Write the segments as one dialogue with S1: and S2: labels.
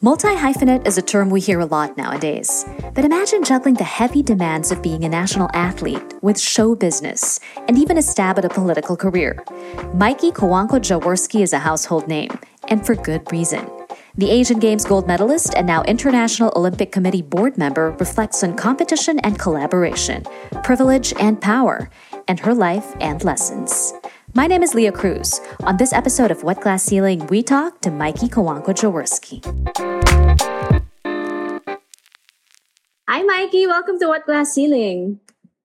S1: Multi hyphenate is a term we hear a lot nowadays. But imagine juggling the heavy demands of being a national athlete with show business and even a stab at a political career. Mikey Cojuangco Jaworski is a household name, and for good reason. The Asian Games gold medalist and now International Olympic Committee board member reflects on competition and collaboration, privilege and power, and her life and lessons. My name is Leah Cruz. On this episode of What Glass Ceiling, we talk to Mikey Cojuangco Jaworski. Hi, Mikey. Welcome to What Glass Ceiling.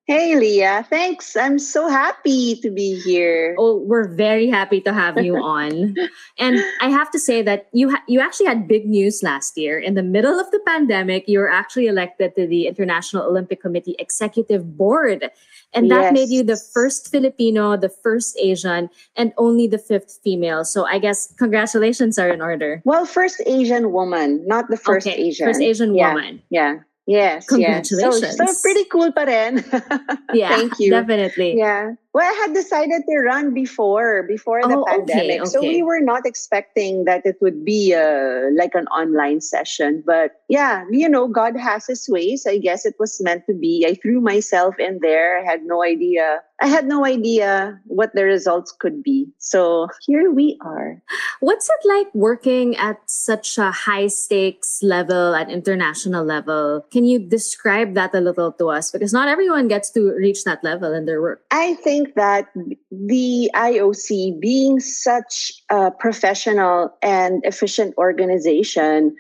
S2: Hey, Leah. Thanks. I'm so happy to be here.
S1: Oh, we're very happy to have you on. and I have to say that you ha- you actually had big news last year. In the middle of the pandemic, you were actually elected to the International Olympic Committee Executive Board. And that yes. made you the first Filipino, the first Asian, and only the fifth female. So I guess congratulations are in order.
S2: Well, first Asian woman, not the first okay, Asian.
S1: First Asian
S2: yeah.
S1: woman.
S2: Yeah. Yes.
S1: Congratulations.
S2: Yes. So, so pretty cool pa rin.
S1: yeah.
S2: Thank you.
S1: Definitely.
S2: Yeah. Well, I had decided to run before before the oh, pandemic, okay, okay. so we were not expecting that it would be a, like an online session. But yeah, you know, God has His ways. I guess it was meant to be. I threw myself in there. I had no idea. I had no idea what the results could be. So here we are.
S1: What's it like working at such a high stakes level at international level? Can you describe that a little to us? Because not everyone gets to reach that level in their work.
S2: I think think that the IOC, being such a professional and efficient organization,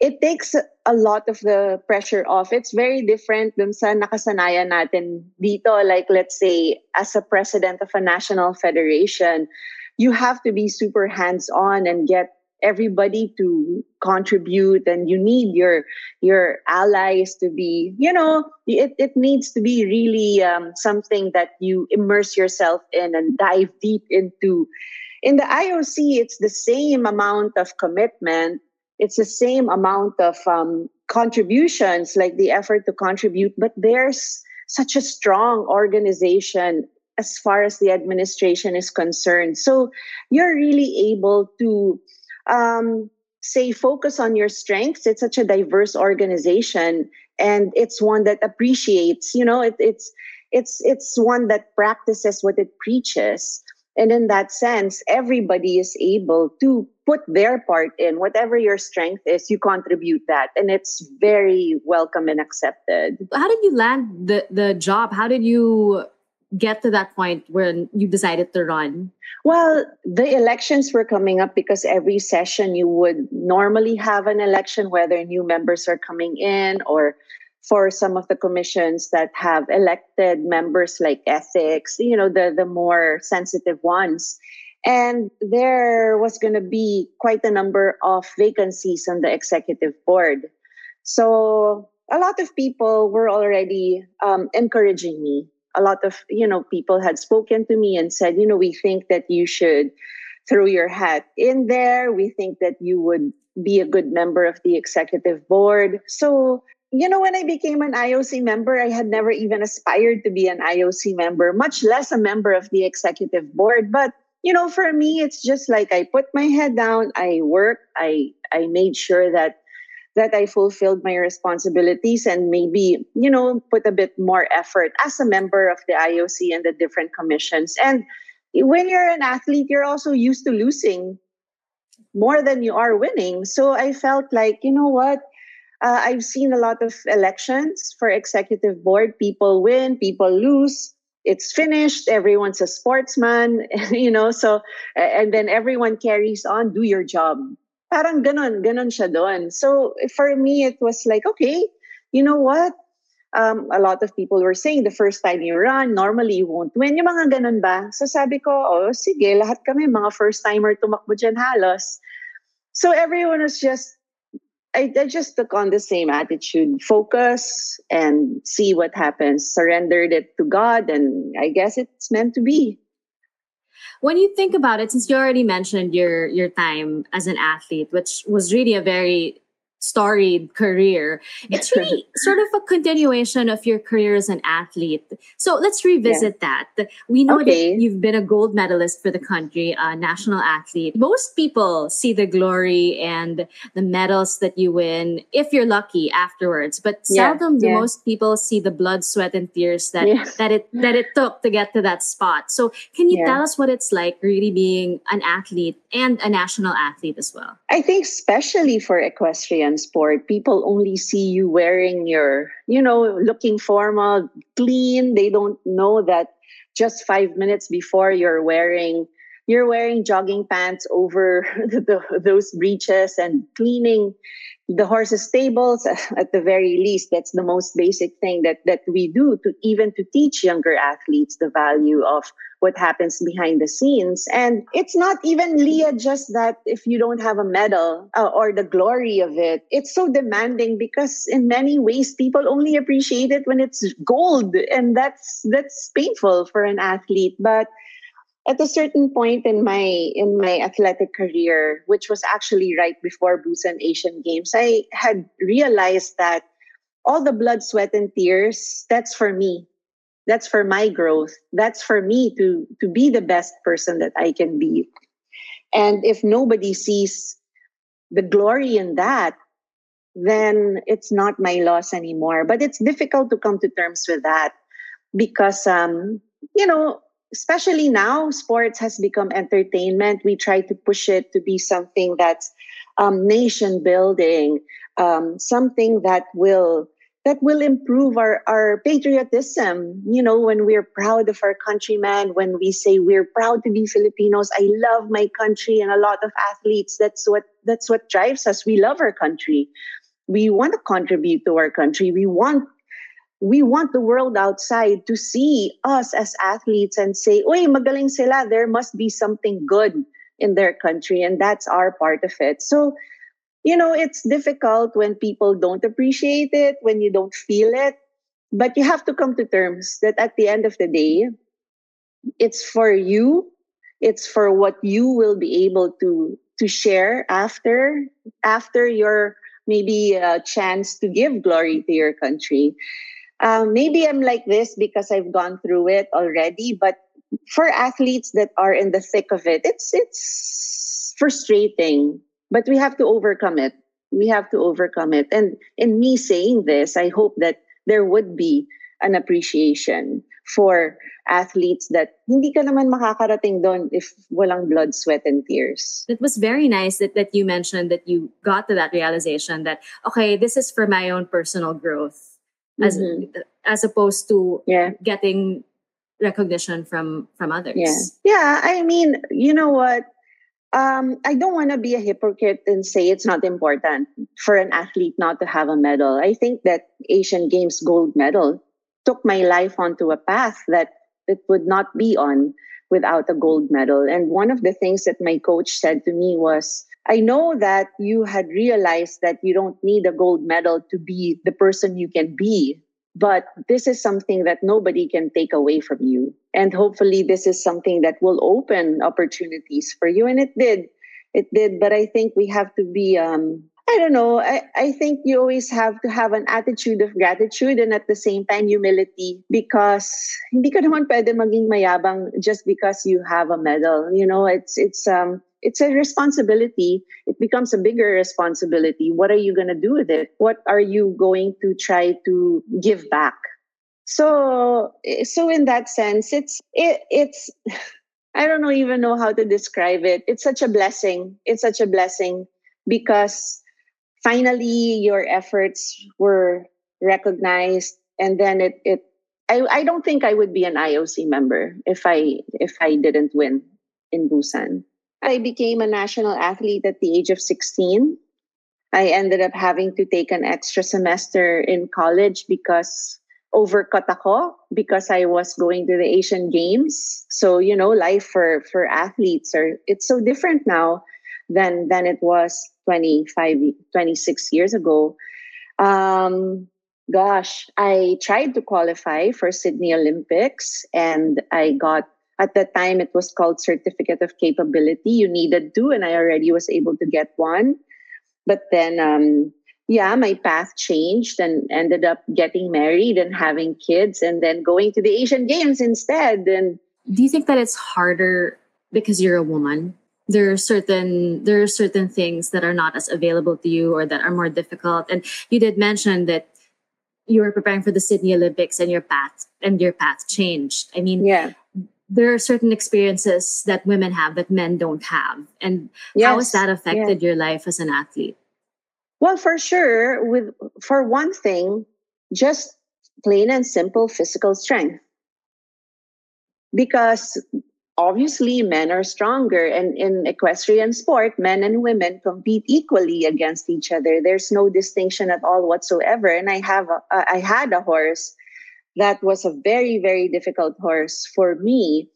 S2: it takes a lot of the pressure off. It's very different than sa nakasanayan natin dito. Like, let's say, as a president of a national federation, you have to be super hands-on and get everybody to contribute and you need your your allies to be you know it, it needs to be really um, something that you immerse yourself in and dive deep into. In the ioc it's the same amount of commitment. It's the same amount of um, contributions like the effort to contribute but there's such a strong organization as far as the administration is concerned. So you're really able to um, say focus on your strengths. It's such a diverse organization and it's one that appreciates you know it, it's it's it's one that practices what it preaches. And in that sense everybody is able to put their part in whatever your strength is you contribute that and it's very welcome and accepted.
S1: How did you land the the job? How did you get to that point when you decided to run?
S2: Well, the elections were coming up because every session you would normally have an election, whether new members are coming in or for some of the commissions that have elected members like ethics, you know, the, the more sensitive ones. And there was going to be quite a number of vacancies on the executive board. So a lot of people were already um, encouraging me a lot of you know people had spoken to me and said you know we think that you should throw your hat in there. We think that you would be a good member of the executive board. So you know when i became an ioc member i had never even aspired to be an ioc member much less a member of the executive board. But you know for me it's just like i put my head down i work i i made sure that that I fulfilled my responsibilities and maybe, you know, put a bit more effort as a member of the IOC and the different commissions. And when you're an athlete, you're also used to losing more than you are winning. So I felt like, you know what? Uh, I've seen a lot of elections for executive board. People win, people lose. It's finished. Everyone's a sportsman, you know. So, and then everyone carries on. Do your job parang ganon, ganon siya doon. So for me, it was like, okay, you know what? Um, a lot of people were saying the first time you run, normally you won't win. Yung mga ganon ba? So sabi ko, oh, sige, lahat kami mga first-timer tumakbo dyan halos. So everyone was just, I, I just took on the same attitude. Focus and see what happens. Surrendered it to God and I guess it's meant to be
S1: when you think about it, since you already mentioned your your time as an athlete, which was really a very storied career. It's really sort of a continuation of your career as an athlete. So let's revisit yeah. that. We know okay. that you've been a gold medalist for the country, a national athlete. Most people see the glory and the medals that you win, if you're lucky, afterwards. But seldom do yeah. most people see the blood, sweat, and tears that that it that it took to get to that spot. So can you tell us what it's like really being an athlete and a national athlete as well?
S2: I think especially for equestrian people only see you wearing your, you know, looking formal, clean. They don't know that just five minutes before you're wearing you're wearing jogging pants over the, those breeches and cleaning the horses stables at the very least. That's the most basic thing that that we do to even to teach younger athletes the value of what happens behind the scenes. And it's not even leah just that if you don't have a medal uh, or the glory of it it's so demanding because in many ways people only appreciate it when it's gold. And that's that's painful for an athlete. But at a certain point in my in my athletic career which was actually right before busan asian games i had realized that all the blood sweat and tears that's for me. That's for my growth. That's for me to to be the best person that i can be. And if nobody sees the glory in that then it's not my loss anymore. But it's difficult to come to terms with that because um you know especially now sports has become entertainment. We try to push it to be something that's um, nation building um, something that will that will improve our, our patriotism. You know when we're proud of our countrymen when we say we're proud to be filipinos i love my country and a lot of athletes that's what that's what drives us. We love our country. We want to contribute to our country. We want we want the world outside to see us as athletes and say, Uy, magaling sila. There must be something good in their country. And that's our part of it. So, you know, it's difficult when people don't appreciate it, when you don't feel it. But you have to come to terms that at the end of the day, it's for you. It's for what you will be able to to share after after your maybe a chance to give glory to your country um, maybe I'm like this because I've gone through it already. But for athletes that are in the thick of it, it's it's frustrating. But we have to overcome it. We have to overcome it. And in me saying this, I hope that there would be an appreciation for athletes that hindi ka naman makakarating doon if walang blood, sweat, and tears.
S1: It was very nice that, that you mentioned that you got to that realization that, okay, this is for my own personal growth as mm-hmm. as opposed to yeah. getting recognition from from others.
S2: Yeah, yeah. I mean, you know what? Um, I don't want to be a hypocrite and say it's not important for an athlete not to have a medal. I think that Asian Games gold medal took my life onto a path that it would not be on without a gold medal. And one of the things that my coach said to me was, I know that you had realized that you don't need a gold medal to be the person you can be, but this is something that nobody can take away from you. And hopefully, this is something that will open opportunities for you. And it did. It did. But I think we have to be, um, I don't know, I, I think you always have to have an attitude of gratitude and at the same time humility because hindi ka naman pwede maging mayabang just because you have a medal. You know, it's, it's, um, it's a responsibility. It becomes a bigger responsibility. What are you going to do with it? What are you going to try to give back? So, eh, so in that sense, it's, it, it's, I don't know, even know how to describe it. It's such a blessing. It's such a blessing because finally your efforts were recognized and then it, it I, I don't think I would be an IOC member if I if I didn't win in Busan. I became a national athlete at the age of 16. I ended up having to take an extra semester in college because overcut ako because I was going to the Asian Games. So, you know, life for for athletes are it's so different now than than it was 25 26 years ago. Um gosh, I tried to qualify for Sydney Olympics and I got at that time, it was called Certificate of Capability. You needed to, and I already was able to get one. But then um, yeah, my path changed and ended up getting married and having kids and then going to the Asian Games instead. And
S1: do you think that it's harder because you're a woman? There are certain there are certain things that are not as available to you or that are more difficult. And you did mention that you were preparing for the Sydney Olympics and your path and your path changed. I mean,
S2: yeah.
S1: There are certain experiences that women have that men don't have. And yes. how has that affected yeah. your life as an athlete?
S2: Well, for sure, with for one thing, just plain and simple physical strength. Because obviously men are stronger and in equestrian sport men and women compete equally against each other there's no distinction at all whatsoever and i have a, i had a horse that was a very very difficult horse for me.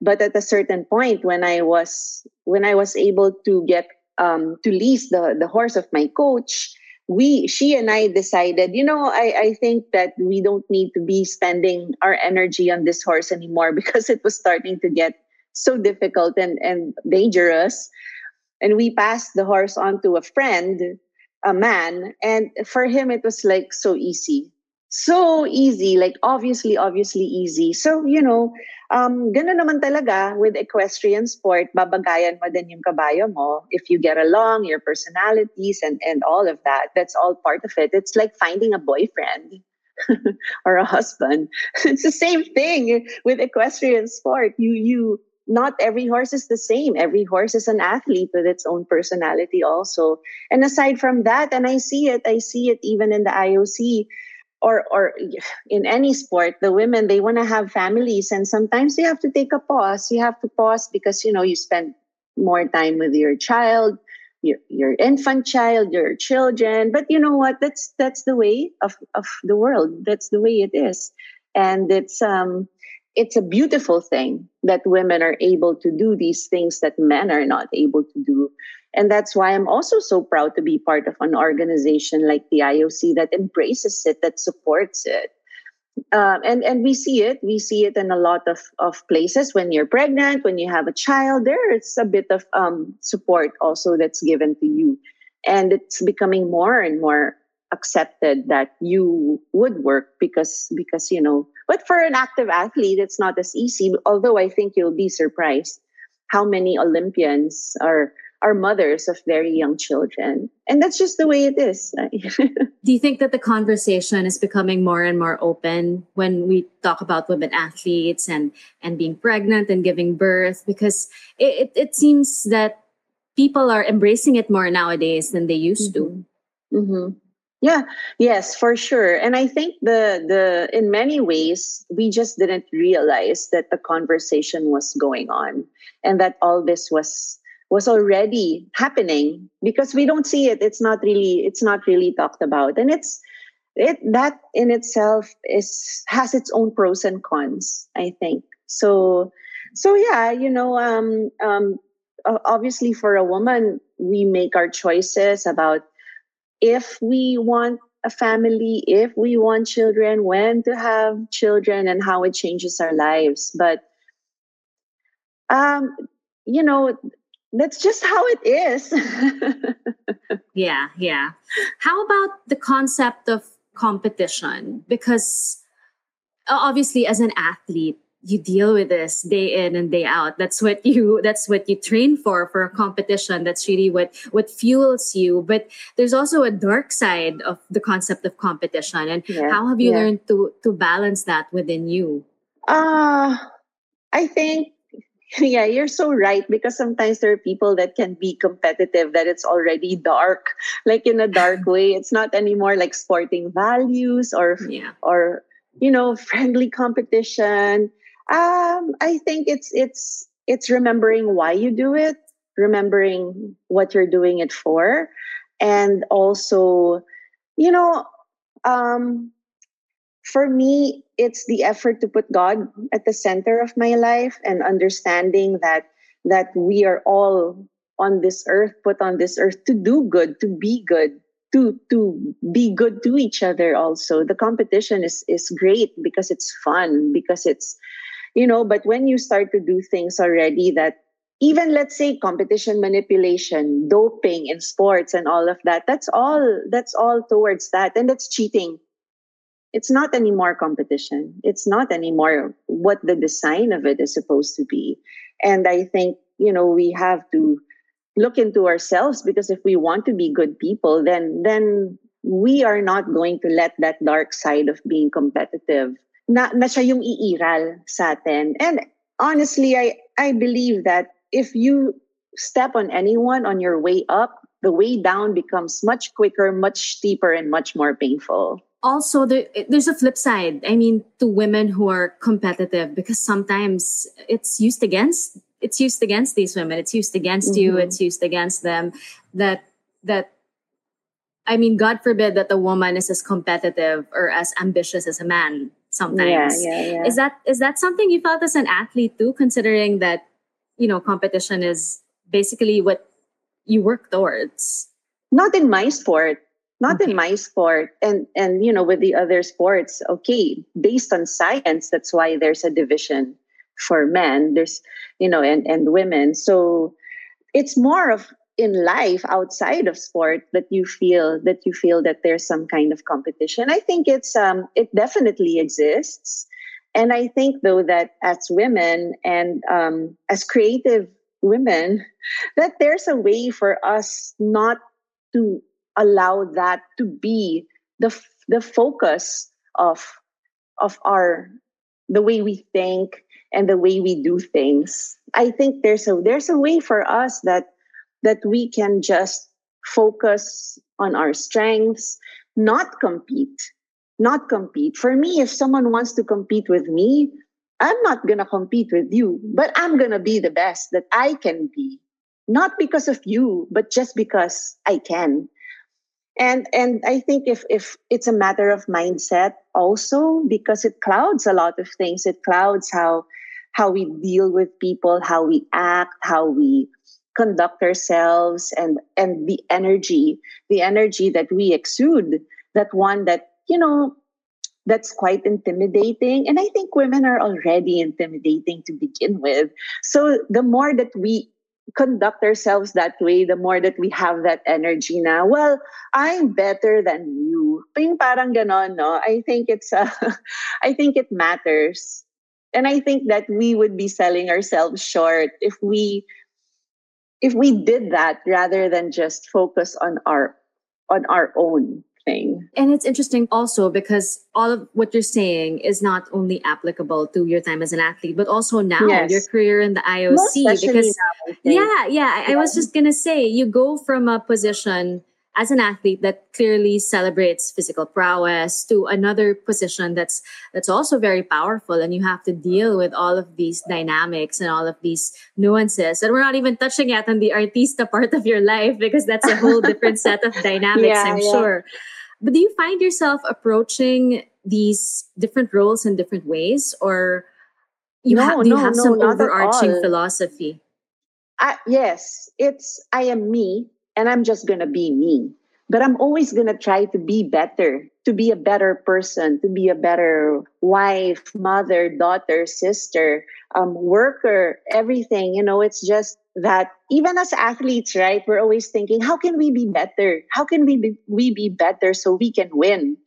S2: But at a certain point when i was when i was able to get um, to lease the the horse of my coach we she and i decided you know I, I think that we don't need to be spending our energy on this horse anymore because it was starting to get so difficult and, and dangerous. And we passed the horse on to a friend a man and for him it was like so easy so easy like obviously obviously easy. So you know um ganun naman talaga with equestrian sport babagayan mo din yung kabayo mo. If you get along your personalities and and all of that that's all part of it. It's like finding a boyfriend or a husband. It's the same thing with equestrian sport. You you not every horse is the same. Every horse is an athlete with its own personality, also. And aside from that, and I see it, I see it even in the IOC or or in any sport. The women they want to have families, and sometimes they have to take a pause. You have to pause because you know you spend more time with your child, your your infant child, your children. But you know what? That's that's the way of of the world. That's the way it is, and it's um it's a beautiful thing that women are able to do these things that men are not able to do. And that's why I'm also so proud to be part of an organization like the IOC that embraces it, that supports it. Uh, and and we see it we see it in a lot of, of places when you're pregnant when you have a child there's a bit of um, support also that's given to you and it's becoming more and more accepted that you would work because because you know but for an active athlete it's not as easy although i think you'll be surprised how many olympians are are mothers of very young children and that's just the way it is
S1: do you think that the conversation is becoming more and more open when we talk about women athletes and and being pregnant and giving birth because it, it, it seems that people are embracing it more nowadays than they used
S2: mm-hmm. to mm-hmm. Yeah, yes, for sure. And I think the the in many ways we just didn't realize that the conversation was going on and that all this was was already happening because we don't see it. It's not really it's not really talked about. And it's it that in itself is has its own pros and cons, I think. So so yeah, you know, um um obviously for a woman we make our choices about if we want a family, if we want children, when to have children, and how it changes our lives. But, um, you know, that's just how it is.
S1: yeah, yeah. How about the concept of competition? Because obviously, as an athlete, you deal with this day in and day out that's what you that's what you train for for a competition that's really what what fuels you but there's also a dark side of the concept of competition and yeah, how have you yeah. learned to to balance that within you
S2: uh i think yeah you're so right because sometimes there are people that can be competitive that it's already dark like in a dark way it's not anymore like sporting values or yeah. or you know friendly competition um, I think it's it's it's remembering why you do it, remembering what you're doing it for, and also, you know, um, for me, it's the effort to put God at the center of my life and understanding that that we are all on this earth, put on this earth to do good, to be good, to to be good to each other. Also, the competition is is great because it's fun because it's you know but when you start to do things already that even let's say competition manipulation, doping in sports and all of that, that's all that's all towards that. And that's cheating. It's not anymore competition. It's not anymore what the design of it is supposed to be. And I think, you know, we have to look into ourselves because if we want to be good people, then then we are not going to let that dark side of being competitive na, na siya yung iiral sa atin. And honestly, I, I believe that if you step on anyone on your way up, the way down becomes much quicker, much steeper, and much more painful.
S1: Also, there, there's a flip side. I mean, to women who are competitive, because sometimes it's used against it's used against these women. It's used against mm-hmm. you. It's used against them. That that I mean, God forbid that the woman is as competitive or as ambitious as a man sometimes.
S2: Yeah, yeah, yeah.
S1: Is that is that something you felt as an athlete too, considering that, you know, competition is basically what you work towards?
S2: Not in my sport. Not okay. in my sport. And and you know, with the other sports, okay, based on science, that's why there's a division for men. There's, you know, and, and women. So it's more of in life outside of sport that you feel that you feel that there's some kind of competition i think it's um it definitely exists and i think though that as women and um, as creative women that there's a way for us not to allow that to be the the focus of of our the way we think and the way we do things i think there's a there's a way for us that that we can just focus on our strengths, not compete. Not compete. For me, if someone wants to compete with me, I'm not going to compete with you, but I'm going to be the best that I can be. Not because of you, but just because I can. And and I think if if it's a matter of mindset also because it clouds a lot of things. It clouds how how we deal with people, how we act, how we conduct ourselves and and the energy the energy that we exude that one that you know that's quite intimidating and i think women are already intimidating to begin with so the more that we conduct ourselves that way the more that we have that energy now well i'm better than you. Ping parang ganon no? I think it's uh, i think it matters. And i think that we would be selling ourselves short if we if we did that rather than just focus on our on our own thing.
S1: And it's interesting also because all of what you're saying is not only applicable to your time as an athlete, but also now yes. your career in the IOC. because now, yeah, yeah, I, I was just gonna say you go from a position as an athlete that clearly celebrates physical prowess to another position that's that's also very powerful and you have to deal with all of these dynamics and all of these nuances and we're not even touching yet on the artista part of your life because that's a whole different set of dynamics yeah, i'm yeah. sure. But do you find yourself approaching these different roles in different ways or you
S2: no,
S1: ha- do you
S2: no,
S1: have
S2: no,
S1: some overarching philosophy?
S2: I, yes it's i am me and I'm just going to be me. But I'm always going to try to be better, to be a better person, to be a better wife, mother, daughter, sister, um, worker, everything. You know, it's just that even as athletes, right, we're always thinking, how can we be better? How can we be, we be better so we can win?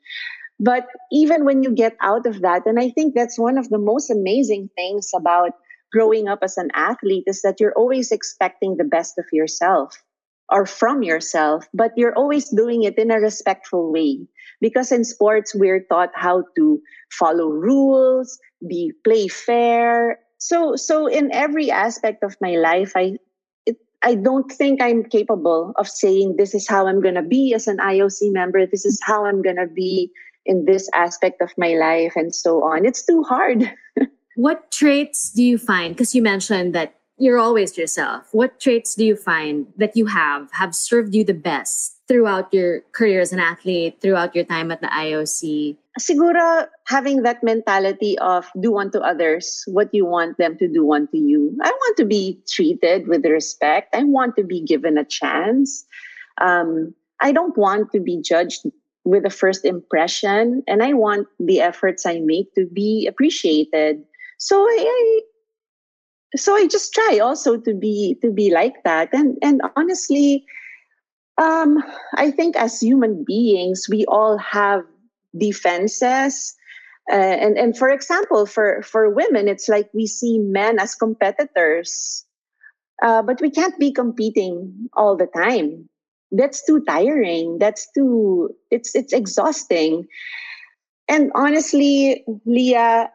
S2: But even when you get out of that, and I think that's one of the most amazing things about growing up as an athlete is that you're always expecting the best of yourself or from yourself, but you're always doing it in a respectful way. Because in sports, we're taught how to follow rules, be play fair. So, so in every aspect of my life, I, it, I don't think I'm capable of saying this is how I'm to be as an IOC member. This is how I'm to be in this aspect of my life and so on. It's too hard.
S1: what traits do you find? Because you mentioned that you're always yourself. What traits do you find that you have have served you the best throughout your career as an athlete, throughout your time at the IOC?
S2: Siguro having that mentality of do unto others what you want them to do unto you. I want to be treated with respect. I want to be given a chance. Um, I don't want to be judged with a first impression, and I want the efforts I make to be appreciated. So I, so I just try also to be to be like that. And and honestly, um, I think as human beings, we all have defenses. Uh, and and for example, for for women, it's like we see men as competitors, uh, but we can't be competing all the time. That's too tiring. That's too it's it's exhausting. And honestly, Leah,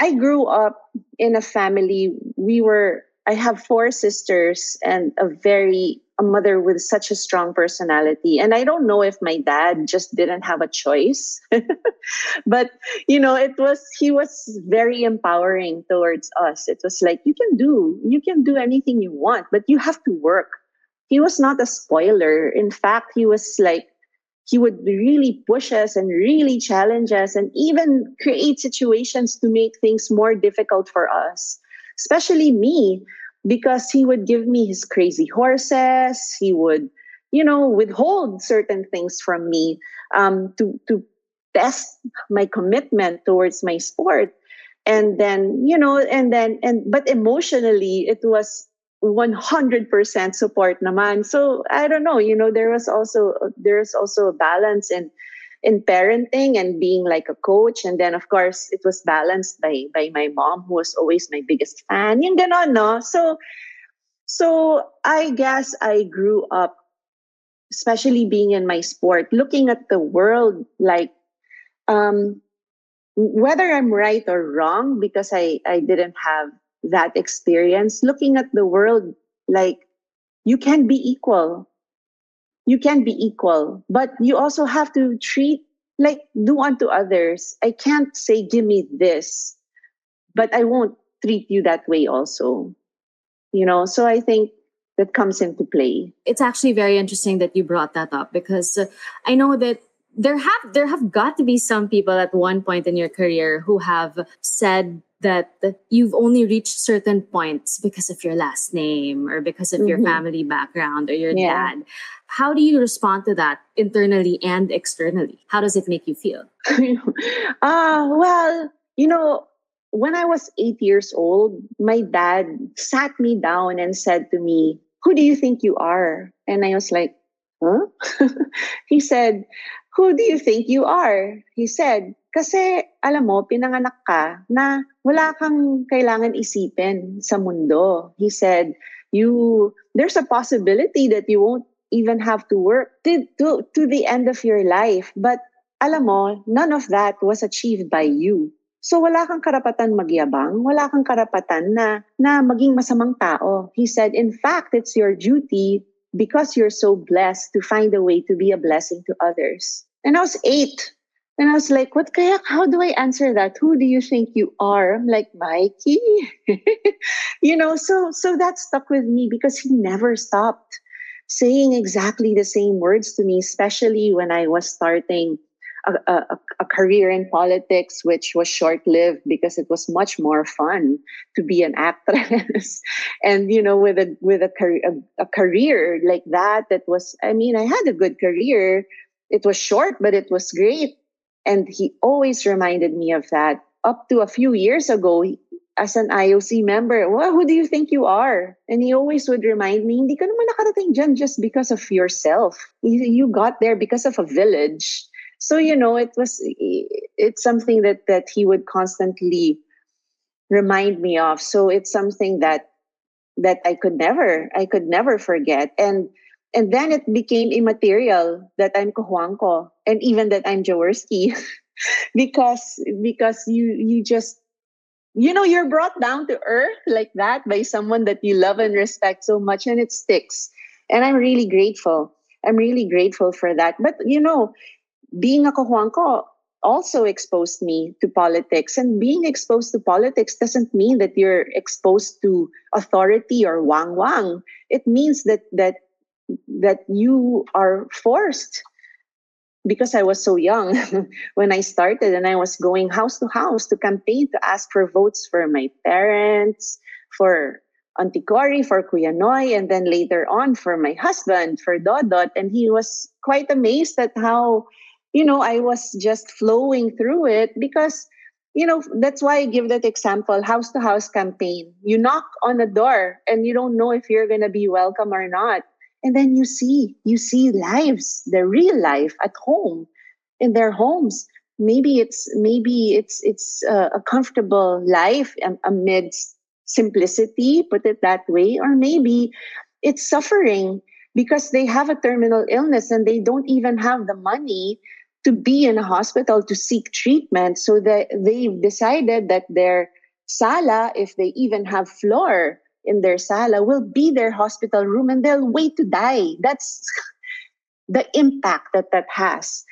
S2: I grew up in a family. We were I have four sisters and a very a mother with such a strong personality. And I don't know if my dad just didn't have a choice. but, you know, it was, he was very empowering towards us. It was like, you can do, you can do anything you want, but you have to work. He was not a spoiler. In fact, he was like, he would really push us and really challenge us and even create situations to make things more difficult for us, especially me because he would give me his crazy horses. He would, you know, withhold certain things from me um, to to test my commitment towards my sport. And then, you know, and then and but emotionally, it was 100% support naman. So I don't know, you know, there was also there's also a balance in in parenting and being like a coach. And then, of course, it was balanced by by my mom, who was always my biggest fan. Yung ganon, no? So, so I guess I grew up, especially being in my sport, looking at the world like, um, whether I'm right or wrong, because I, I didn't have that experience, looking at the world like you can be equal you can be equal, but you also have to treat like do unto others. I can't say, give me this, but I won't treat you that way also. You know, so I think that comes into play.
S1: It's actually very interesting that you brought that up because uh, I know that there have there have got to be some people at one point in your career who have said that you've only reached certain points because of your last name or because of mm-hmm. your family background or your yeah. dad. How do you respond to that internally and externally? How does it make you feel?
S2: Ah, uh, well, you know, when I was eight years old, my dad sat me down and said to me, Who do you think you are? And I was like, Huh? he said, Who do you think you are? He said, Kasi, alam mo, pinanganak ka na wala kang kailangan isipin sa mundo. He said, you, there's a possibility that you won't even have to work to, to, to the end of your life. But alam mo, none of that was achieved by you. So wala kang karapatan magyabang, wala kang karapatan na, na maging masamang tao. He said, in fact, it's your duty because you're so blessed to find a way to be a blessing to others. And I was eight. And I was like, what kaya, how do I answer that? Who do you think you are? I'm like, Mikey. you know, so so that stuck with me because he never stopped saying exactly the same words to me, especially when I was starting a, a, a career in politics, which was short lived because it was much more fun to be an actress. and, you know, with a, with a, a, a career like that, that was, I mean, I had a good career. It was short, but it was great and he always reminded me of that. Up to a few years ago, as an IOC member, well, who do you think you are? And he always would remind me, hindi ka naman nakarating dyan just because of yourself. You got there because of a village. So, you know, it was, it's something that, that he would constantly remind me of. So it's something that, that I could never, I could never forget. And and then it became immaterial that I'm Cojuangco and even that I'm Jaworski. Because because you you just you know you're brought down to earth like that by someone that you love and respect so much and it sticks. And i'm really grateful. I'm really grateful for that. But you know being a Cojuangco also exposed me to politics. And being exposed to politics doesn't mean that you're exposed to authority or wang wang it means that that that you are forced because I was so young when I started and I was going house to house to campaign to ask for votes for my parents, for Auntie for Kuya Noy, and then later on for my husband, for Dodot. And he was quite amazed at how, you know, I was just flowing through it because you know, that's why I give that example house to house campaign. You knock on a door and you don't know if you're going to be welcome or not. And then you see, you see lives, the real life at home in their homes. Maybe it's, maybe it's, it's a, a comfortable life amidst simplicity, put it that way, or maybe it's suffering because they have a terminal illness and they don't even have the money to be in a hospital to seek treatment. So that they've decided that their sala, if they even have floor in their sala, will be their hospital room and they'll wait to die. That's the impact that that has.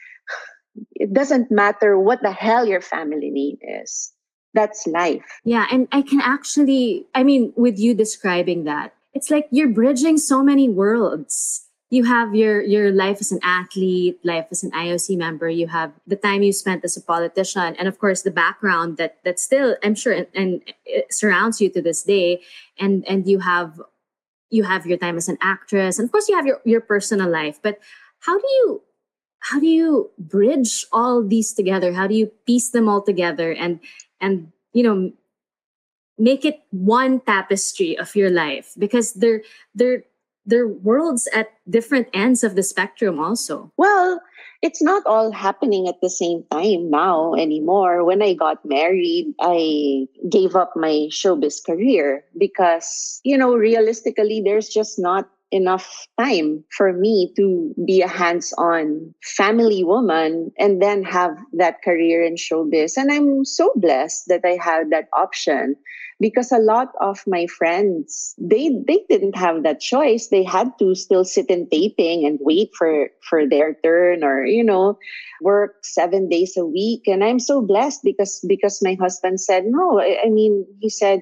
S2: It doesn't matter what the hell your family name is. That's life.
S1: Yeah. And I can actually, I mean, with you describing that, it's like you're bridging so many worlds you have your your life as an athlete, life as an IOC member. You have the time you spent as a politician, and of course the background that that still I'm sure and, and surrounds you to this day. And and you have you have your time as an actress, and of course you have your your personal life. But how do you how do you bridge all these together? How do you piece them all together and and you know make it one tapestry of your life because they're they're they're worlds at different ends of the spectrum also.
S2: Well it's not all happening at the same time now anymore. When i got married i gave up my showbiz career because you know realistically there's just not enough time for me to be a hands-on family woman and then have that career in showbiz. And i'm so blessed that i had that option because a lot of my friends they they didn't have that choice. They had to still sit in taping and wait for for their turn or you know work 7 days a week. And i'm so blessed because because my husband said no i, I mean he said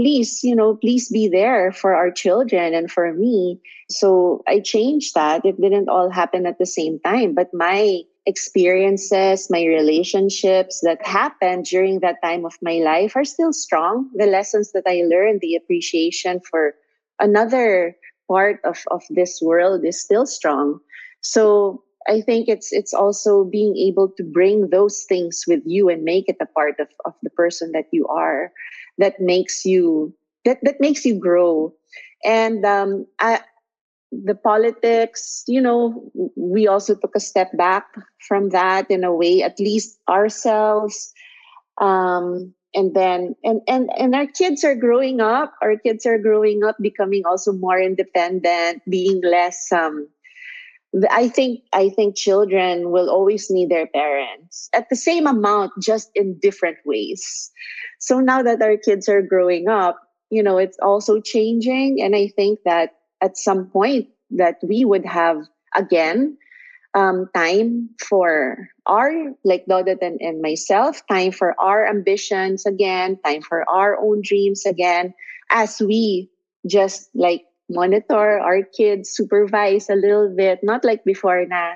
S2: please you know please be there for our children and for me so i changed that it didn't all happen at the same time but my experiences, my relationships that happened during that time of my life are still strong. The lessons that I learned, the appreciation for another part of, of this world is still strong. So I think it's it's also being able to bring those things with you and make it a part of, of the person that you are that makes you that, that makes you grow. And um, I, the politics, you know, we also took a step back from that in a way, at least ourselves. Um, and then and and and our kids are growing up our kids are growing up becoming also more independent being less um i think i think children will always need their parents at the same amount just in different ways. So now that our kids are growing up you know it's also changing and i think that at some point that we would have again um, time for our like Dodot and, and myself time for our ambitions again time for our own dreams again as we just like monitor our kids supervise a little bit not like before na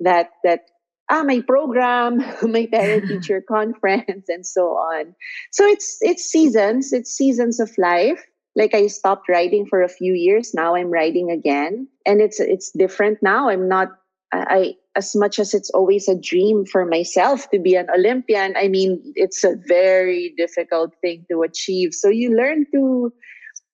S2: that that ah my program my parent teacher conference and so on so it's it's seasons it's seasons of life like I stopped riding for a few years. Now I'm riding again, and it's it's different now. I'm not I as much as it's always a dream for myself to be an Olympian. I mean, it's a very difficult thing to achieve. So you learn to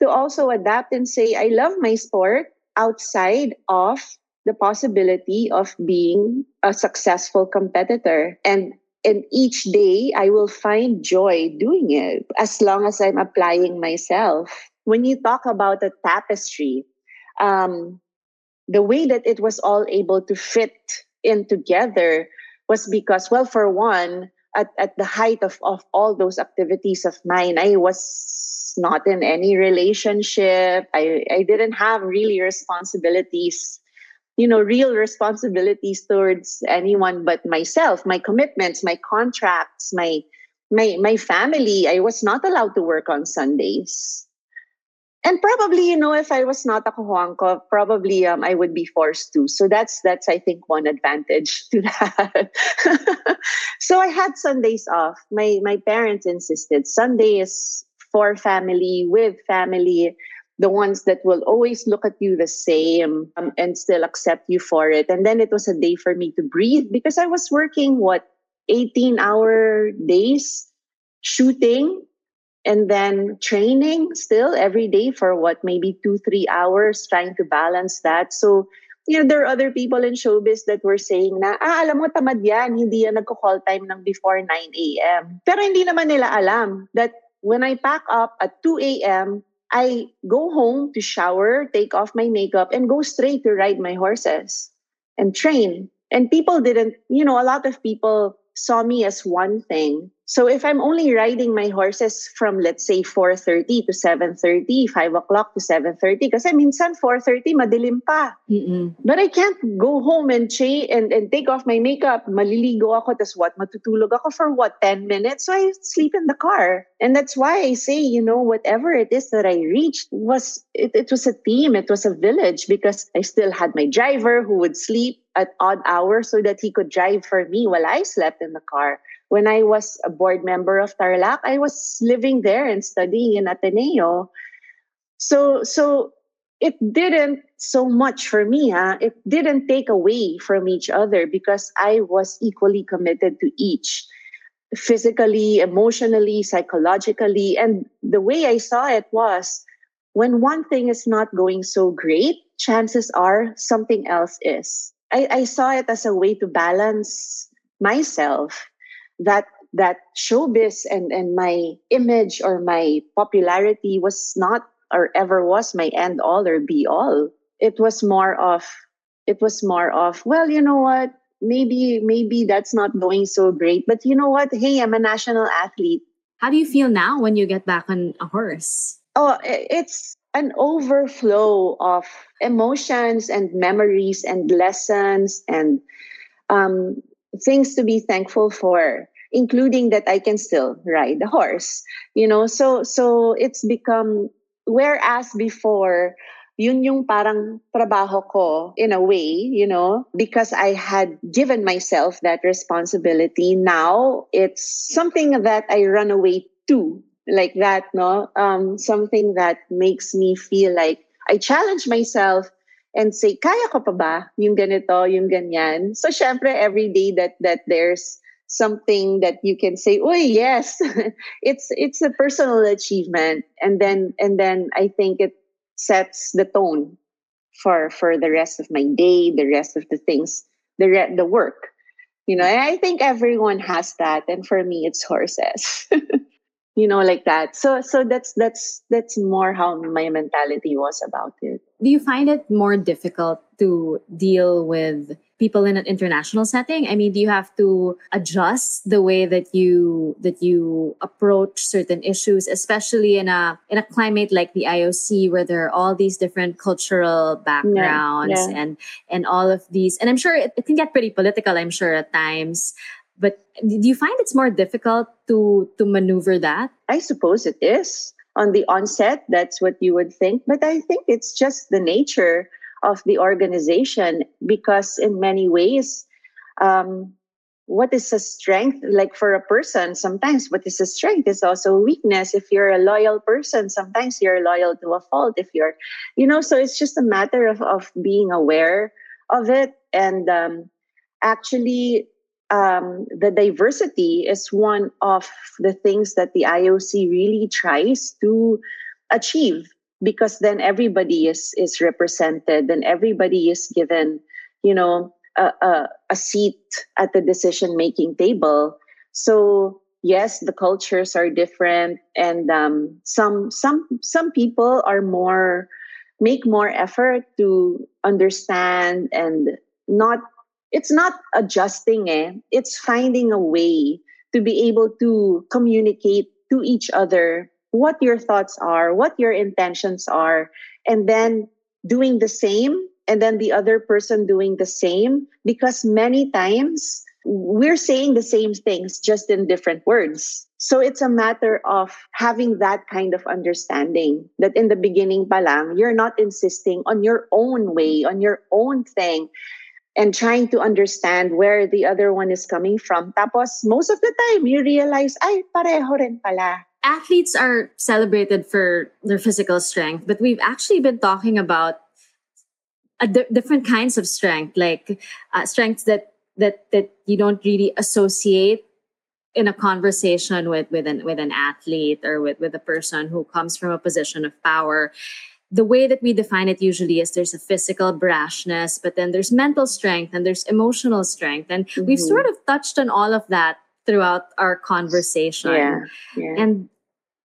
S2: to also adapt and say, I love my sport outside of the possibility of being a successful competitor. And and each day I will find joy doing it as long as I'm applying myself. When you talk about the tapestry, um, the way that it was all able to fit in together was because, well, for one, at, at the height of, of all those activities of mine, I was not in any relationship. I, I didn't have really responsibilities, you know, real responsibilities towards anyone but myself, my commitments, my contracts, my my my family. I was not allowed to work on Sundays and probably you know if i was not a Cojuangco, probably um, i would be forced to. So that's that's i think one advantage to that. So i had sundays off. My my parents insisted sunday is for family with family. The ones that will always look at you the same um, and still accept you for it. And then it was a day for me to breathe because i was working what 18 hour days shooting and then training still every day for what maybe two three hours trying to balance that so you know there are other people in showbiz that were saying na ah alam mo tamad yan hindi yan nagko-call time ng before 9 a.m. pero hindi naman nila alam that when I pack up at 2 a.m. I go home to shower, take off my makeup, and go straight to ride my horses and train. And people didn't, you know, a lot of people saw me as one thing. So if I'm only riding my horses from let's say 4:30 to 7:30, 5 o'clock to 7:30, kasi minsan 4:30 madilim pa. Mm-mm. But I can't go home and change and, and take off my makeup. Maliligo ako, tas what? Matutulog ako for what? 10 minutes? So I sleep in the car. And that's why I say, you know, whatever it is that I reached was it, it was a team, it was a village because I still had my driver who would sleep at odd hours so that he could drive for me while I slept in the car when I was a board member of Tarlac, I was living there and studying in Ateneo. So so it didn't so much for me, huh? it didn't take away from each other because I was equally committed to each physically, emotionally, psychologically. And the way I saw it was when one thing is not going so great, chances are something else is. I, I saw it as a way to balance myself that that showbiz and and my image or my popularity was not or ever was my end all or be all. It was more of it was more of well you know what? Maybe maybe that's not going so great but you know what? Hey i'm a national athlete.
S1: How do you feel now when you get back on a horse?
S2: Oh it's an overflow of emotions and memories and lessons and um, things to be thankful for including that I can still ride a horse you know so so it's become whereas before yun yung parang trabaho ko in a way you know because I had given myself that responsibility now it's something that I run away to like that no um something that makes me feel like I challenge myself and say, kaya ko pa ba yung ganito, yung ganyan? So, syempre, every day that, that there's something that you can say, oh, yes, it's, it's a personal achievement. And then, and then I think it sets the tone for, for the rest of my day, the rest of the things, the, re- the work. You know, and I think everyone has that. And for me, it's horses. you know like that so so that's that's that's more how my mentality was about it
S1: do you find it more difficult to deal with people in an international setting i mean do you have to adjust the way that you that you approach certain issues especially in a in a climate like the ioc where there are all these different cultural backgrounds yeah, yeah. and and all of these and i'm sure it, it can get pretty political i'm sure at times but do you find it's more difficult to to maneuver that?
S2: I suppose it is. On the onset, that's what you would think. But I think it's just the nature of the organization because in many ways, um, what is a strength like for a person sometimes what is a strength is also a weakness. If you're a loyal person sometimes you're loyal to a fault if you're you know so it's just a matter of, of being aware of it. And um, actually um, the diversity is one of the things that the IOC really tries to achieve because then everybody is is represented and everybody is given, you know, a, a, a seat at the decision making table. So yes, the cultures are different, and um, some some some people are more make more effort to understand and not it's not adjusting eh it's finding a way to be able to communicate to each other what your thoughts are what your intentions are and then doing the same and then the other person doing the same because many times we're saying the same things just in different words so it's a matter of having that kind of understanding that in the beginning palang you're not insisting on your own way on your own thing and trying to understand where the other one is coming from. Tapos, most of the time, you realize, ay, pareho rin pala.
S1: Athletes are celebrated for their physical strength, but we've actually been talking about different kinds of strength, like uh, strengths that, that, that you don't really associate in a conversation with with an with an athlete or with with a person who comes from a position of power the way that we define it usually is there's a physical brashness but then there's mental strength and there's emotional strength and mm-hmm. we've sort of touched on all of that throughout our conversation
S2: yeah, yeah.
S1: and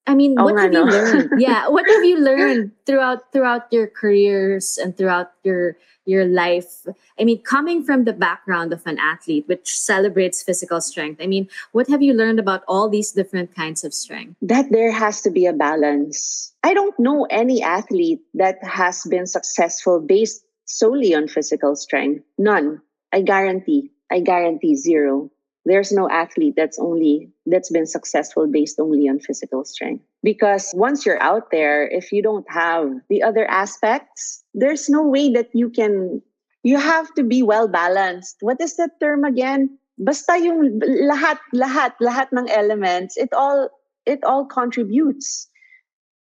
S1: I mean, oh, what have you learned? yeah, what have you learned throughout throughout your careers and throughout your your life? I mean, coming from the background of an athlete, which celebrates physical strength. I mean, what have you learned about all these different kinds of strength?
S2: That there has to be a balance. I don't know any athlete that has been successful based solely on physical strength. None. I guarantee. I guarantee zero there's no athlete that's only that's been successful based only on physical strength. Because once you're out there if you don't have the other aspects there's no way that you can you have to be well balanced what is that term again? Basta yung lahat lahat lahat ng elements it all it all contributes.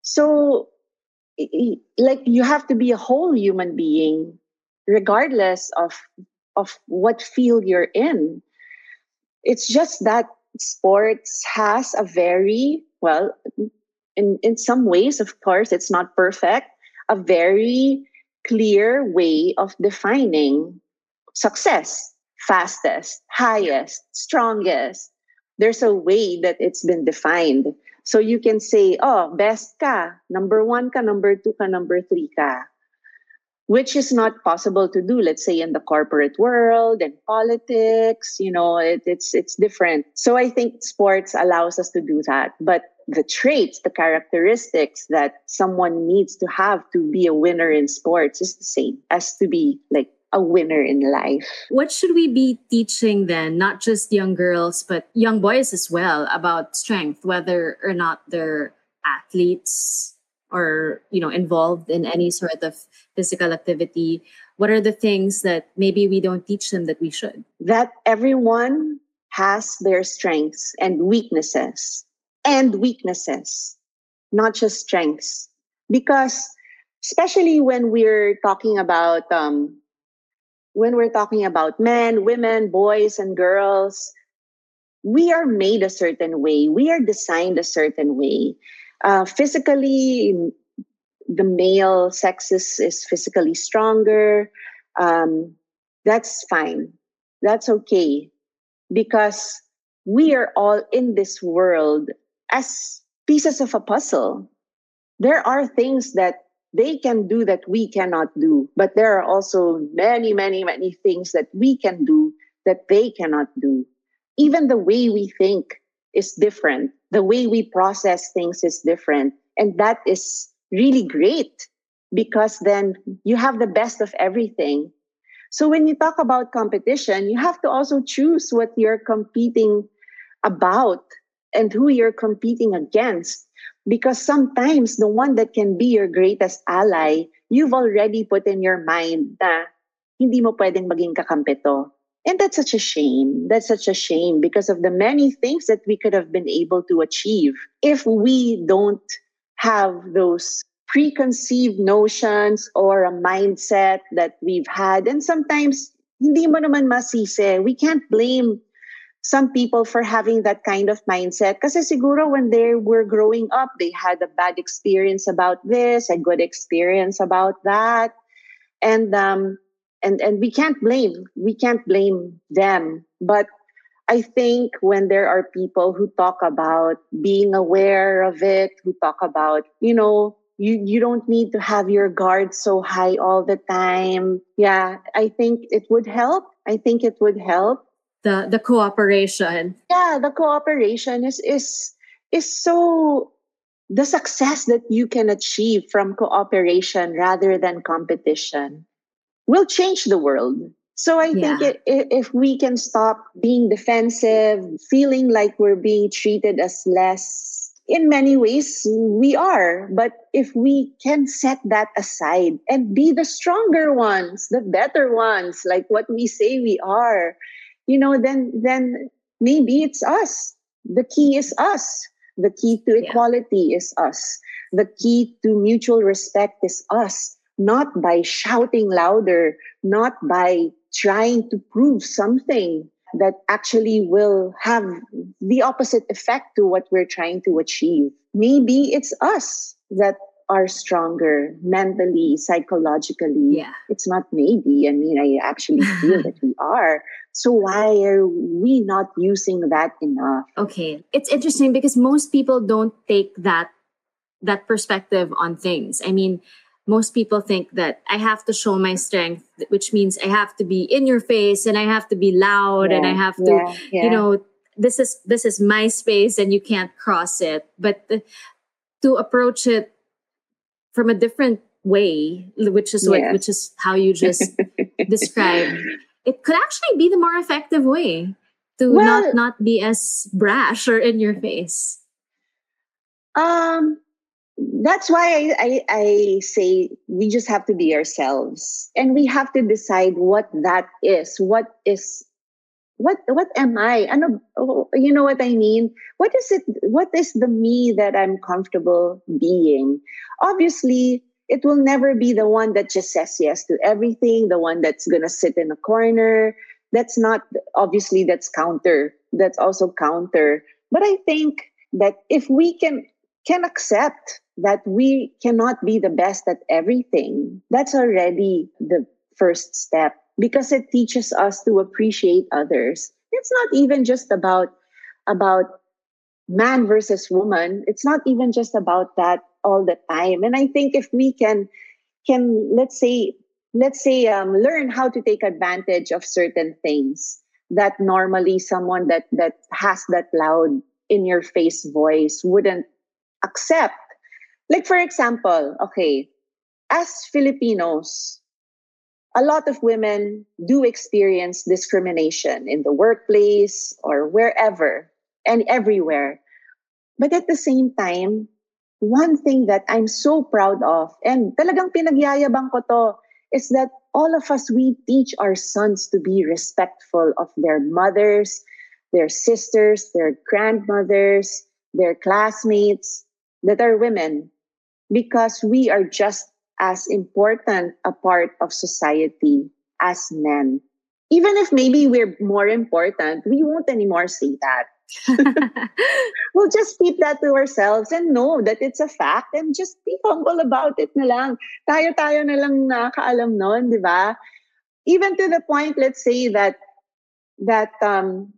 S2: So like you have to be a whole human being regardless of of what field you're in it's just that sports has a very, well, in, in some ways, of course, it's not perfect, a very clear way of defining success fastest, highest, strongest. There's a way that it's been defined. So you can say, oh, best ka, number one ka, number two ka, number three ka which is not possible to do let's say in the corporate world and politics you know it, it's it's different. So i think sports allows us to do that. But the traits the characteristics that someone needs to have to be a winner in sports is the same as to be like a winner in life.
S1: What should we be teaching then? Not just young girls but young boys as well about strength whether or not they're athletes or you know involved in any sort of physical activity what are the things that maybe we don't teach them that we should?
S2: That everyone has their strengths and weaknesses and weaknesses not just strengths. Because especially when we're talking about um, when we're talking about men women boys and girls we are made a certain way. We are designed a certain way uh, physically, the male sex is, is physically stronger. Um, that's fine. That's okay. Because we are all in this world as pieces of a puzzle. There are things that they can do that we cannot do, but there are also many, many, many things that we can do that they cannot do. Even the way we think is different the way we process things is different. And that is really great because then you have the best of everything. So when you talk about competition, you have to also choose what you're competing about and who you're competing against. Because sometimes the one that can be your greatest ally, you've already put in your mind na hindi mo pwedeng maging kakampi to. And that's such a shame. That's such a shame because of the many things that we could have been able to achieve if we don't have those preconceived notions or a mindset that we've had. And sometimes, hindi mo naman masise. We can't blame some people for having that kind of mindset. Kasi siguro when they were growing up, they had a bad experience about this, a good experience about that. And um, and and we can't blame we can't blame them. But i think when there are people who talk about being aware of it who talk about you know you you don't need to have your guard so high all the time. Yeah i think it would help. I think it would help.
S1: The the cooperation.
S2: Yeah the cooperation is is is so the success that you can achieve from cooperation rather than competition will change the world. So I yeah. think it, if we can stop being defensive, feeling like we're being treated as less, in many ways we are. But if we can set that aside and be the stronger ones, the better ones, like what we say we are, you know, then then maybe it's us. The key is us. The key to equality yeah. is us. The key to mutual respect is us not by shouting louder, not by trying to prove something. that actually will have the opposite effect to what we're trying to achieve. Maybe it's us that are stronger mentally, psychologically.
S1: Yeah.
S2: It's not maybe. I mean, I actually feel that we are. So why are we not using that enough?
S1: Okay. It's interesting because most people don't take that that perspective on things. I mean, most people think that I have to show my strength, which means I have to be in your face and I have to be loud yeah, and I have to, yeah, yeah. you know, this is this is my space and you can't cross it. But the, to approach it from a different way, which is what which is how you just described, it could actually be the more effective way to well, not not be as brash or in your face.
S2: Um that's why I, I, I say we just have to be ourselves and we have to decide what that is what is what what am i? Ano, oh, you know what i mean? What is it what is the me that i'm comfortable being? Obviously it will never be the one that just says yes to everything the one that's going to sit in a corner. That's not obviously that's counter that's also counter. But i think that if we can can accept that we cannot be the best at everything, that's already the first step because it teaches us to appreciate others. It's not even just about about man versus woman. It's not even just about that all the time. And I think if we can can let's say let's say um, learn how to take advantage of certain things that normally someone that that has that loud in your face voice wouldn't accept like, for example, okay, as Filipinos, a lot of women do experience discrimination in the workplace or wherever and everywhere. But at the same time, one thing that I'm so proud of, and talagang pinagyayabang ko to, is that all of us, we teach our sons to be respectful of their mothers, their sisters, their grandmothers, their classmates that are women because we are just as important a part of society as men. Even if maybe we're more important, we won't anymore say that. we'll just keep that to ourselves and know that it's a fact and just be humble about it na lang. Tayo-tayo na lang nakakaalam di ba? Even to the point, let's say that that um,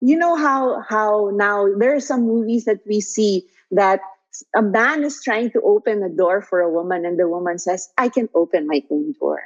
S2: you know how how now there are some movies that we see that a man is trying to open a door for a woman and the woman says, I can open my own door.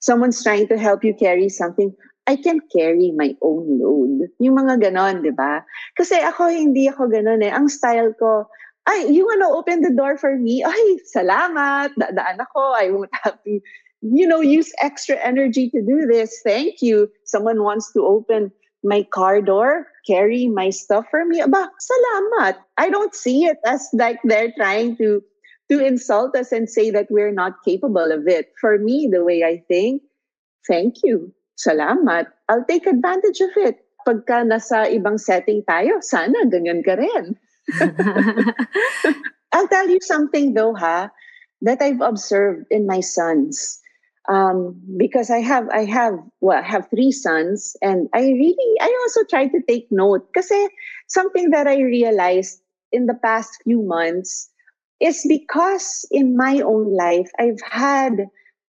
S2: Someone's trying to help you carry something. I can carry my own load. Yung mga ganon, di ba? Kasi ako, hindi ako ganon eh. Ang style ko, ay, you wanna open the door for me? Ay, salamat. Dadaan ako. I won't have to, you know, use extra energy to do this. Thank you. Someone wants to open my car door, carry my stuff for me. Aba, salamat. I don't see it as like they're trying to to insult us and say that we're not capable of it. For me, the way I think, thank you. Salamat. I'll take advantage of it. Pagka nasa ibang setting tayo, sana ganyan ka rin. I'll tell you something though, ha, that I've observed in my sons um, because I have I have well I have three sons and I really I also try to take note. Because something that I realized in the past few months is because in my own life I've had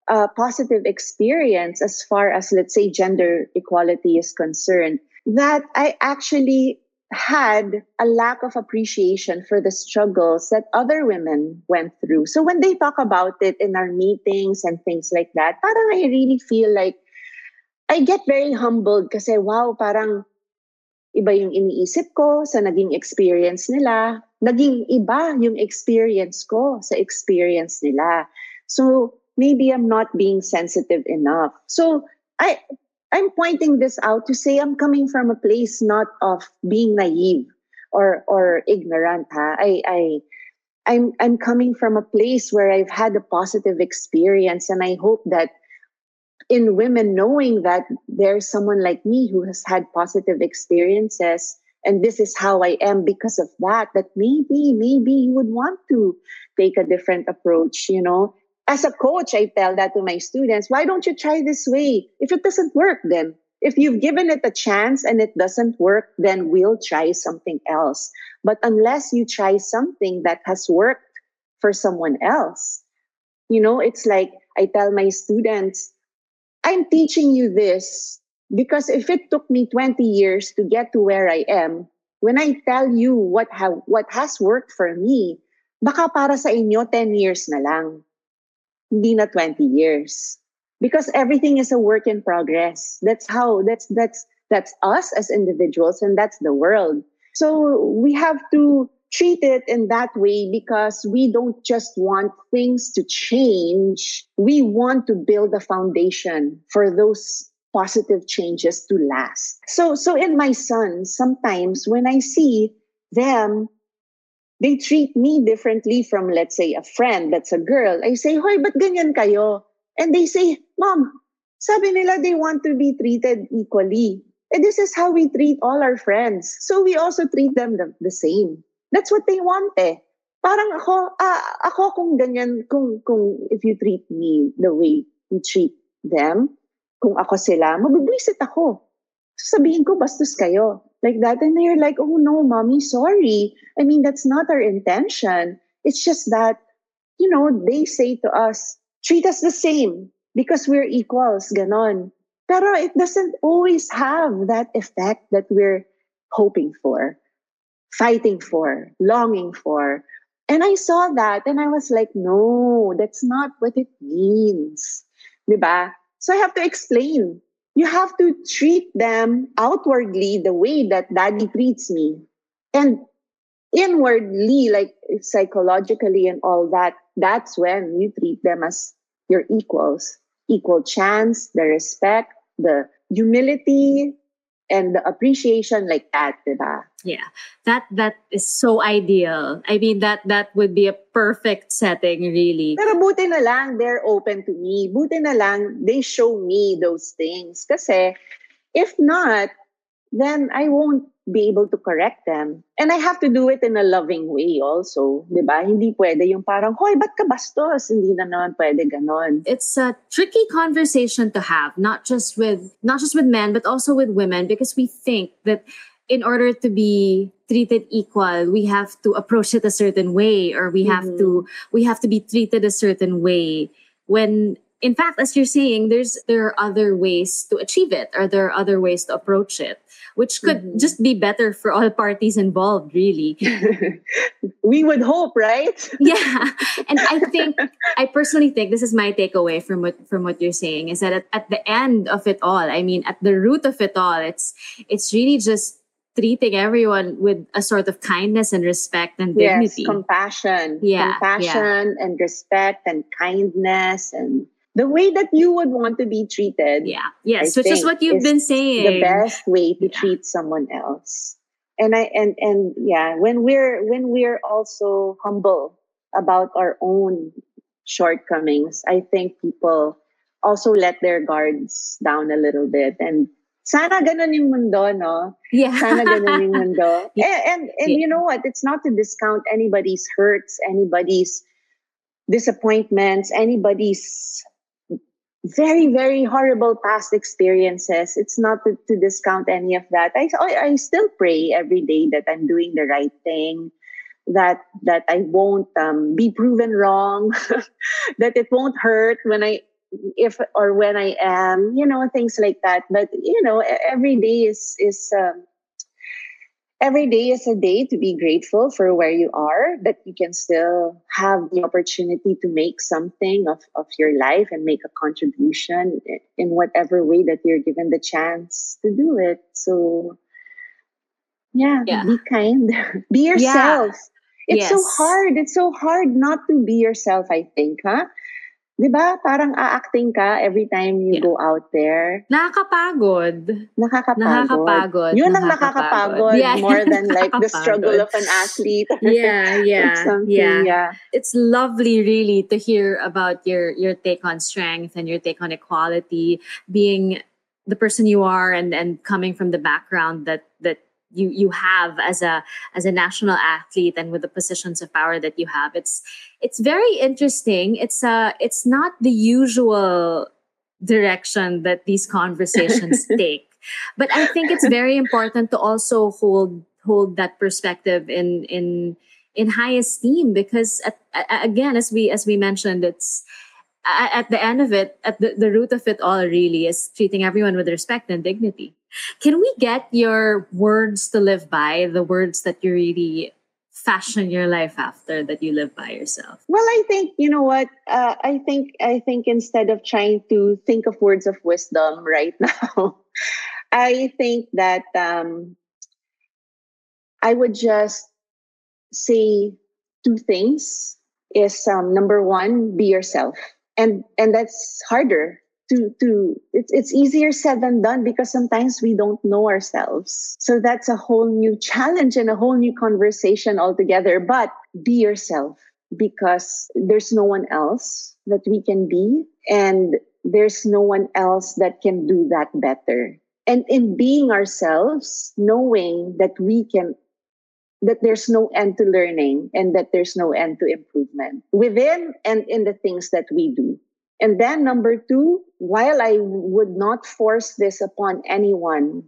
S2: a positive experience as far as let's say gender equality is concerned that I actually had a lack of appreciation for the struggles that other women went through. So when they talk about it in our meetings and things like that, parang I really feel like I get very humbled kasi wow, parang iba yung iniisip ko sa naging experience nila. Naging iba yung experience ko sa experience nila. So maybe I'm not being sensitive enough. So I I'm pointing this out to say I'm coming from a place not of being naive or or ignorant. Ha? I I I'm I'm coming from a place where I've had a positive experience, and I hope that in women knowing that there's someone like me who has had positive experiences and this is how I am because of that, that maybe, maybe you would want to take a different approach, you know, as a coach, I tell that to my students. Why don't you try this way? If it doesn't work, then if you've given it a chance and it doesn't work, then we'll try something else. But unless you try something that has worked for someone else, you know, it's like I tell my students, I'm teaching you this because if it took me 20 years to get to where I am, when I tell you what ha- what has worked for me, baka para sa inyo 10 years na lang. Hindi na 20 years. Because everything is a work in progress. That's how that's that's that's us as individuals and that's the world. So we have to treat it in that way because we don't just want things to change. We want to build a foundation for those positive changes to last. So, so in my sons, sometimes when I see them, they treat me differently from, let's say, a friend that's a girl. I say, hoy, but ganyan kayo? And they say, mom, sabi nila they want to be treated equally. And this is how we treat all our friends. So we also treat them the, the same. That's what they want eh. Parang ako, ah, ako kung ganyan, kung, kung if you treat me the way you treat them, kung ako sila, mabibwisit ako. Sabihin ko, bastos kayo. Like that. And they're like, oh no, mommy, sorry. I mean, that's not our intention. It's just that, you know, they say to us, treat us the same because we're equals, ganon. Pero it doesn't always have that effect that we're hoping for fighting for, longing for. And I saw that and I was like, no, that's not what it means. Diba? So I have to explain. You have to treat them outwardly the way that daddy treats me. And inwardly, like psychologically and all that, that's when you treat them as your equals. Equal chance, the respect, the humility, and the appreciation like that, diba?
S1: Yeah, that that is so ideal. I mean, that that would be a perfect setting, really.
S2: Pero buti na lang, they're open to me. Buti na lang, they show me those things. Kasi, if not, then I won't be able to correct them. And I have to do it in a loving way also, 'di ba? Hindi pwede yung parang, "Hoy, ba't ka bastos?" Hindi na naman pwede ganon.
S1: It's a tricky conversation to have, not just with not just with men, but also with women because we think that in order to be treated equal, we have to approach it a certain way or we have mm-hmm. to we have to be treated a certain way when in fact as you're saying there's there are other ways to achieve it or there are other ways to approach it which could mm-hmm. just be better for all parties involved, really.
S2: we would hope, right?
S1: yeah. And I think, I personally think this is my takeaway from what, from what you're saying is that at, at the end of it all, I mean, at the root of it all, it's, it's really just treating everyone with a sort of kindness and respect and dignity.
S2: Yes, compassion. Yeah. Compassion yeah. and respect and kindness and the way that you would want to be treated.
S1: Yeah. Yes, I which is what you've been saying.
S2: The best way to yeah. treat someone else. And I and and yeah, when we're when we're also humble about our own shortcomings, I think people also let their guards down a little bit and sana ganun yung mundo, no?
S1: Yeah.
S2: Sana ganun yung mundo. yeah. And, and, and yeah. you know what? It's not to discount anybody's hurts, anybody's disappointments, anybody's very very horrible past experiences. It's not to, to, discount any of that. I, I still pray every day that i'm doing the right thing that that i won't um, be proven wrong that it won't hurt when i if or when i am you know things like that. But you know every day is is um, every day is a day to be grateful for where you are, that you can still have the opportunity to make something of, of your life and make a contribution in whatever way that you're given the chance to do it. So, yeah, yeah. be kind, be yourself. Yeah. It's yes. so hard. It's so hard not to be yourself, I think, huh? Di ba? Parang a-acting ka every time you yeah. go out there.
S1: Nakakapagod.
S2: Nakakapagod.
S1: Nakakapagod.
S2: Yun ang nakakapagod yeah. more than like the struggle of an athlete.
S1: yeah, yeah, yeah. Yeah. It's lovely really to hear about your your take on strength and your take on equality, being the person you are and and coming from the background that that you you have as a as a national athlete and with the positions of power that you have it's it's very interesting it's uh it's not the usual direction that these conversations take. But I think it's very important to also hold hold that perspective in in in high esteem because at, again as we as we mentioned it's at the end of it at the, the root of it all really is treating everyone with respect and dignity can we get your words to live by the words that you really fashion your life after that you live by yourself?
S2: Well i think you know what uh, i think i think instead of trying to think of words of wisdom right now i think that um, i would just say two things. Is um, number one be yourself. And and that's harder to to it's it's easier said than done because sometimes we don't know ourselves. So that's a whole new challenge and a whole new conversation altogether. But be yourself because there's no one else that we can be and there's no one else that can do that better. And in being ourselves knowing that we can that there's no end to learning and that there's no end to improvement within and in the things that we do. And then number two, while I would not force this upon anyone,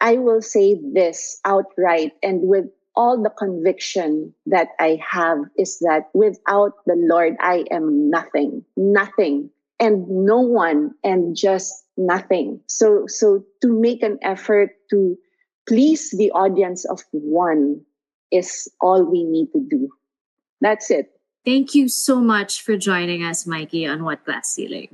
S2: I will say this outright and with all the conviction that I have is that without the Lord, I am nothing, nothing, and no one, and just nothing. So, so to make an effort to please the audience of one is all we need to do. That's it.
S1: Thank you so much for joining us, Mikee, on What Glass Ceiling.